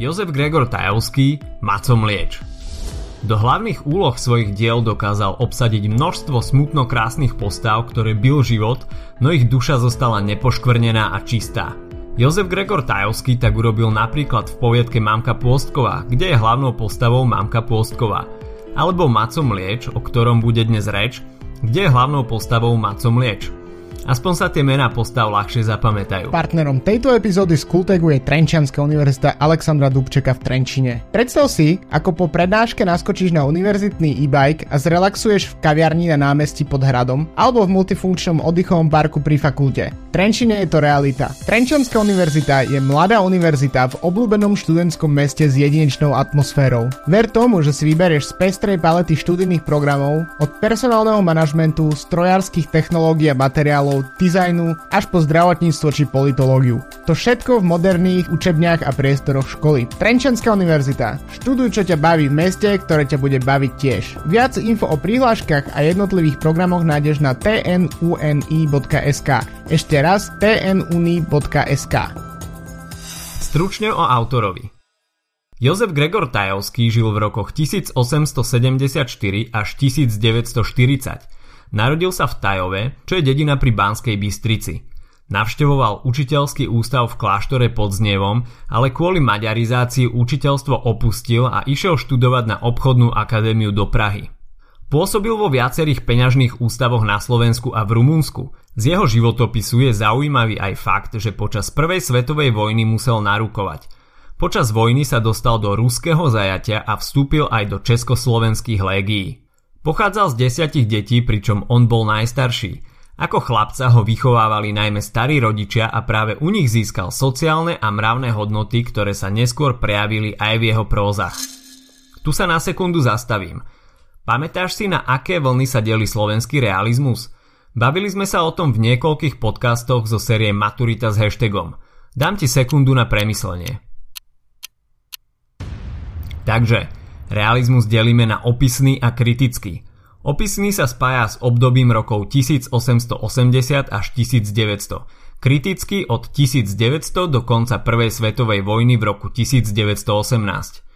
Jozef Gregor Tajovský, Maco Mlieč. Do hlavných úloh svojich diel dokázal obsadiť množstvo smutno krásnych postav, ktoré byl život, no ich duša zostala nepoškvrnená a čistá. Jozef Gregor Tajovský tak urobil napríklad v poviedke Mamka Pôstková, kde je hlavnou postavou Mamka Pôstková. Alebo Maco Mlieč, o ktorom bude dnes reč, kde je hlavnou postavou Maco Mlieč. Aspoň sa tie mená postav ľahšie zapamätajú. Partnerom tejto epizódy z Kultegu je Trenčianská univerzita Alexandra Dubčeka v Trenčine. Predstav si, ako po prednáške naskočíš na univerzitný e-bike a zrelaxuješ v kaviarni na námestí pod hradom alebo v multifunkčnom oddychovom parku pri fakulte. V Trenčine je to realita. Trenčianská univerzita je mladá univerzita v obľúbenom študentskom meste s jedinečnou atmosférou. Ver tomu, že si vyberieš z pestrej palety študijných programov od personálneho manažmentu, strojárskych technológií a materiálov materiálov, dizajnu až po zdravotníctvo či politológiu. To všetko v moderných učebniach a priestoroch školy. Trenčanská univerzita. Študuj, čo ťa baví v meste, ktoré ťa bude baviť tiež. Viac info o prihláškach a jednotlivých programoch nájdeš na tnuni.sk. Ešte raz tnuni.sk. Stručne o autorovi. Jozef Gregor Tajovský žil v rokoch 1874 až 1940 Narodil sa v Tajove, čo je dedina pri Banskej Bystrici. Navštevoval učiteľský ústav v kláštore pod Znevom, ale kvôli maďarizácii učiteľstvo opustil a išiel študovať na obchodnú akadémiu do Prahy. Pôsobil vo viacerých peňažných ústavoch na Slovensku a v Rumunsku. Z jeho životopisu je zaujímavý aj fakt, že počas prvej svetovej vojny musel narukovať. Počas vojny sa dostal do ruského zajatia a vstúpil aj do československých légií. Pochádzal z desiatich detí, pričom on bol najstarší. Ako chlapca ho vychovávali najmä starí rodičia a práve u nich získal sociálne a mravné hodnoty, ktoré sa neskôr prejavili aj v jeho prózach. Tu sa na sekundu zastavím. Pamätáš si, na aké vlny sa deli slovenský realizmus? Bavili sme sa o tom v niekoľkých podcastoch zo série Maturita s hashtagom. Dám ti sekundu na premyslenie. Takže, Realizmus delíme na opisný a kritický. Opisný sa spája s obdobím rokov 1880 až 1900, kritický od 1900 do konca Prvej svetovej vojny v roku 1918.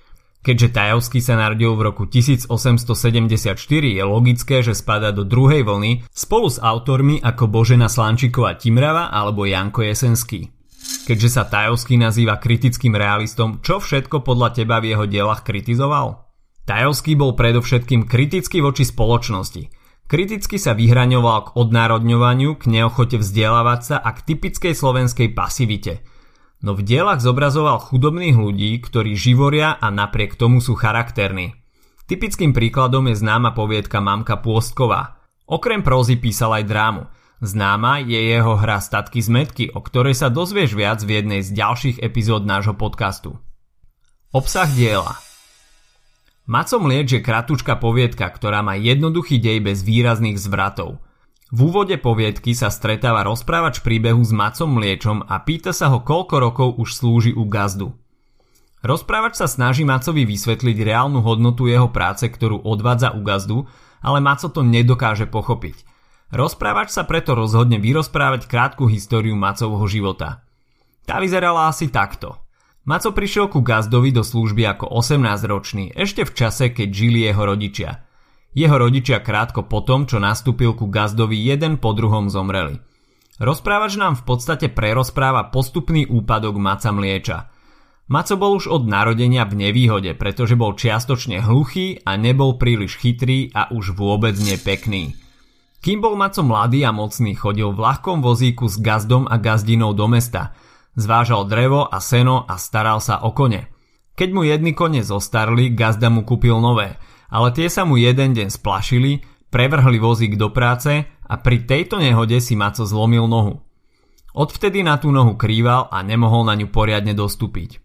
Keďže Tajovský sa narodil v roku 1874, je logické, že spada do druhej vlny spolu s autormi ako Božena Slančíková Timrava alebo Janko Jesenský. Keďže sa Tajovský nazýva kritickým realistom, čo všetko podľa teba v jeho dielach kritizoval? Tajovský bol predovšetkým kritický voči spoločnosti. Kriticky sa vyhraňoval k odnárodňovaniu, k neochote vzdelávať sa a k typickej slovenskej pasivite. No v dielach zobrazoval chudobných ľudí, ktorí živoria a napriek tomu sú charakterní. Typickým príkladom je známa poviedka Mamka Pôstková. Okrem prózy písal aj drámu. Známa je jeho hra Statky z metky, o ktorej sa dozvieš viac v jednej z ďalších epizód nášho podcastu. Obsah diela Maco Mlieč je kratučka poviedka, ktorá má jednoduchý dej bez výrazných zvratov. V úvode poviedky sa stretáva rozprávač príbehu s Macom Mliečom a pýta sa ho, koľko rokov už slúži u gazdu. Rozprávač sa snaží Macovi vysvetliť reálnu hodnotu jeho práce, ktorú odvádza u gazdu, ale Maco to nedokáže pochopiť. Rozprávač sa preto rozhodne vyrozprávať krátku históriu Macovho života. Tá vyzerala asi takto – Maco prišiel ku Gazdovi do služby ako 18-ročný, ešte v čase, keď žili jeho rodičia. Jeho rodičia krátko potom, čo nastúpil ku Gazdovi, jeden po druhom zomreli. Rozprávač nám v podstate prerozpráva postupný úpadok Maca Mlieča. Maco bol už od narodenia v nevýhode, pretože bol čiastočne hluchý a nebol príliš chytrý a už vôbec nepekný. Kým bol Maco mladý a mocný, chodil v ľahkom vozíku s gazdom a gazdinou do mesta – Zvážal drevo a seno a staral sa o kone. Keď mu jedny kone zostarli, gazda mu kúpil nové, ale tie sa mu jeden deň splašili, prevrhli vozík do práce a pri tejto nehode si Maco zlomil nohu. Odvtedy na tú nohu krýval a nemohol na ňu poriadne dostúpiť.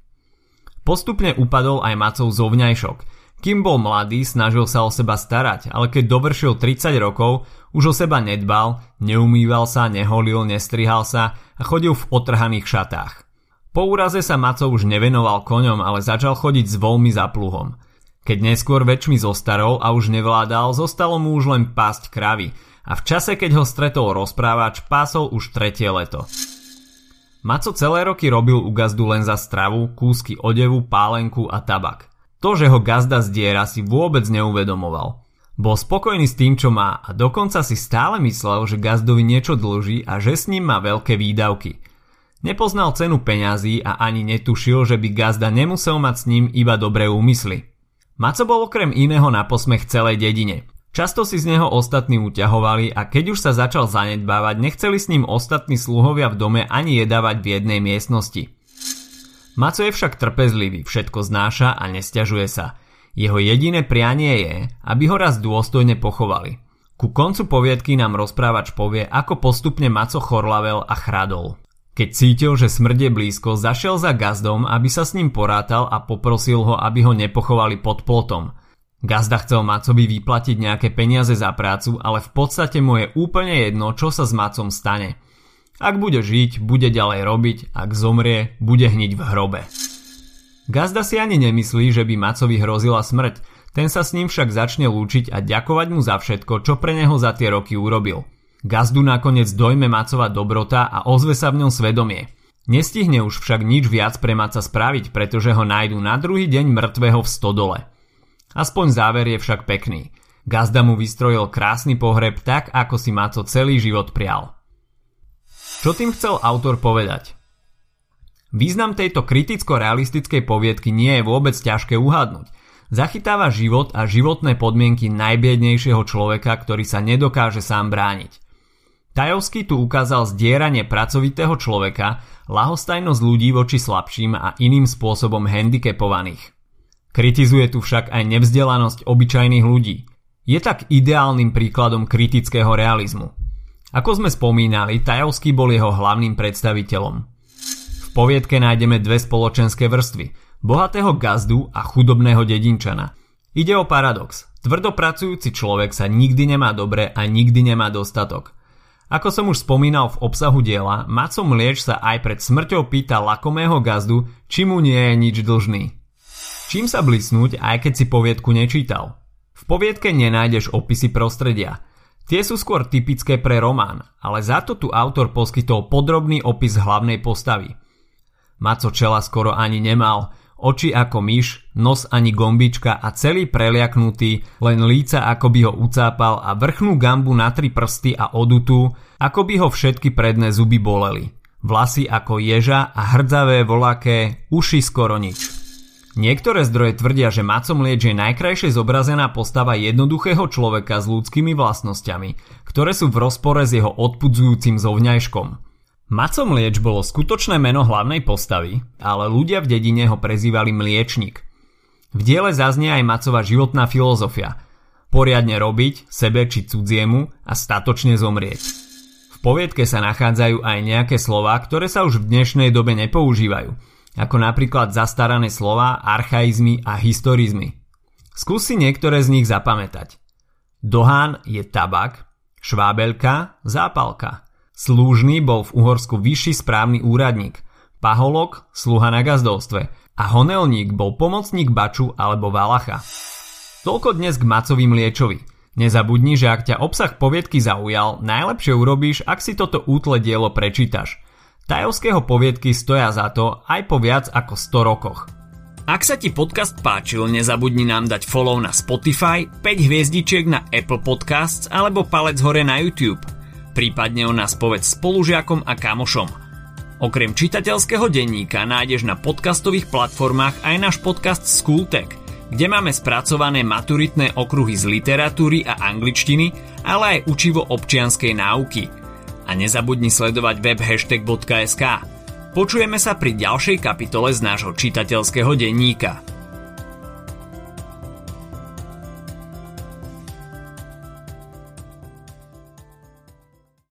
Postupne upadol aj Macov zovňajšok. Kým bol mladý, snažil sa o seba starať, ale keď dovršil 30 rokov, už o seba nedbal, neumýval sa, neholil, nestrihal sa a chodil v otrhaných šatách. Po úraze sa Maco už nevenoval koňom, ale začal chodiť s voľmi za pluhom. Keď neskôr väčšmi zostarol a už nevládal, zostalo mu už len pásť kravy a v čase, keď ho stretol rozprávač, pásol už tretie leto. Maco celé roky robil u gazdu len za stravu, kúsky odevu, pálenku a tabak. To, že ho gazda zdiera si vôbec neuvedomoval. Bol spokojný s tým, čo má a dokonca si stále myslel, že gazdovi niečo dlží a že s ním má veľké výdavky. Nepoznal cenu peňazí a ani netušil, že by gazda nemusel mať s ním iba dobré úmysly. Maco bol okrem iného na posmech celej dedine. Často si z neho ostatní uťahovali a keď už sa začal zanedbávať, nechceli s ním ostatní sluhovia v dome ani jedávať v jednej miestnosti. Maco je však trpezlivý, všetko znáša a nestiažuje sa. Jeho jediné prianie je, aby ho raz dôstojne pochovali. Ku koncu poviedky nám rozprávač povie, ako postupne Maco chorlavel a chradol. Keď cítil, že smrde blízko, zašiel za gazdom, aby sa s ním porátal a poprosil ho, aby ho nepochovali pod plotom. Gazda chcel Macovi vyplatiť nejaké peniaze za prácu, ale v podstate mu je úplne jedno, čo sa s Macom stane. Ak bude žiť, bude ďalej robiť, ak zomrie, bude hniť v hrobe. Gazda si ani nemyslí, že by Macovi hrozila smrť, ten sa s ním však začne lúčiť a ďakovať mu za všetko, čo pre neho za tie roky urobil – Gazdu nakoniec dojme Macova dobrota a ozve sa v ňom svedomie. Nestihne už však nič viac pre Maca spraviť, pretože ho nájdu na druhý deň mŕtvého v stodole. Aspoň záver je však pekný. Gazda mu vystrojil krásny pohreb tak, ako si Maco celý život prial. Čo tým chcel autor povedať? Význam tejto kriticko-realistickej poviedky nie je vôbec ťažké uhádnuť. Zachytáva život a životné podmienky najbiednejšieho človeka, ktorý sa nedokáže sám brániť. Tajovský tu ukázal zdieranie pracovitého človeka, lahostajnosť ľudí voči slabším a iným spôsobom handicapovaných. Kritizuje tu však aj nevzdelanosť obyčajných ľudí. Je tak ideálnym príkladom kritického realizmu. Ako sme spomínali, Tajovský bol jeho hlavným predstaviteľom. V poviedke nájdeme dve spoločenské vrstvy, bohatého gazdu a chudobného dedinčana. Ide o paradox. Tvrdopracujúci človek sa nikdy nemá dobre a nikdy nemá dostatok. Ako som už spomínal v obsahu diela, Maco Mlieč sa aj pred smrťou pýta lakomého gazdu, či mu nie je nič dlžný. Čím sa blisnúť, aj keď si poviedku nečítal? V poviedke nenájdeš opisy prostredia. Tie sú skôr typické pre román, ale za to tu autor poskytol podrobný opis hlavnej postavy. Maco čela skoro ani nemal, oči ako myš, nos ani gombička a celý preliaknutý, len líca ako by ho ucápal a vrchnú gambu na tri prsty a odutú, ako by ho všetky predné zuby boleli. Vlasy ako ježa a hrdzavé volaké, uši skoro nič. Niektoré zdroje tvrdia, že Maco Mlieč je najkrajšie zobrazená postava jednoduchého človeka s ľudskými vlastnosťami, ktoré sú v rozpore s jeho odpudzujúcim zovňajškom. Maco Mlieč bolo skutočné meno hlavnej postavy, ale ľudia v dedine ho prezývali Mliečnik. V diele zaznie aj Macova životná filozofia. Poriadne robiť, sebe či cudziemu a statočne zomrieť. V poviedke sa nachádzajú aj nejaké slova, ktoré sa už v dnešnej dobe nepoužívajú, ako napríklad zastarané slova, archaizmy a historizmy. Skús si niektoré z nich zapamätať. Dohán je tabak, švábelka, zápalka – Slúžny bol v Uhorsku vyšší správny úradník, paholok sluha na gazdovstve a honelník bol pomocník baču alebo valacha. Toľko dnes k Macovým liečovi. Nezabudni, že ak ťa obsah poviedky zaujal, najlepšie urobíš, ak si toto útle dielo prečítaš. Tajovského poviedky stoja za to aj po viac ako 100 rokoch. Ak sa ti podcast páčil, nezabudni nám dať follow na Spotify, 5 hviezdičiek na Apple Podcasts alebo palec hore na YouTube – prípadne o nás povedz spolužiakom a kamošom. Okrem čitateľského denníka nájdeš na podcastových platformách aj náš podcast Schooltech, kde máme spracované maturitné okruhy z literatúry a angličtiny, ale aj učivo občianskej náuky. A nezabudni sledovať web hashtag.sk. Počujeme sa pri ďalšej kapitole z nášho čitateľského denníka.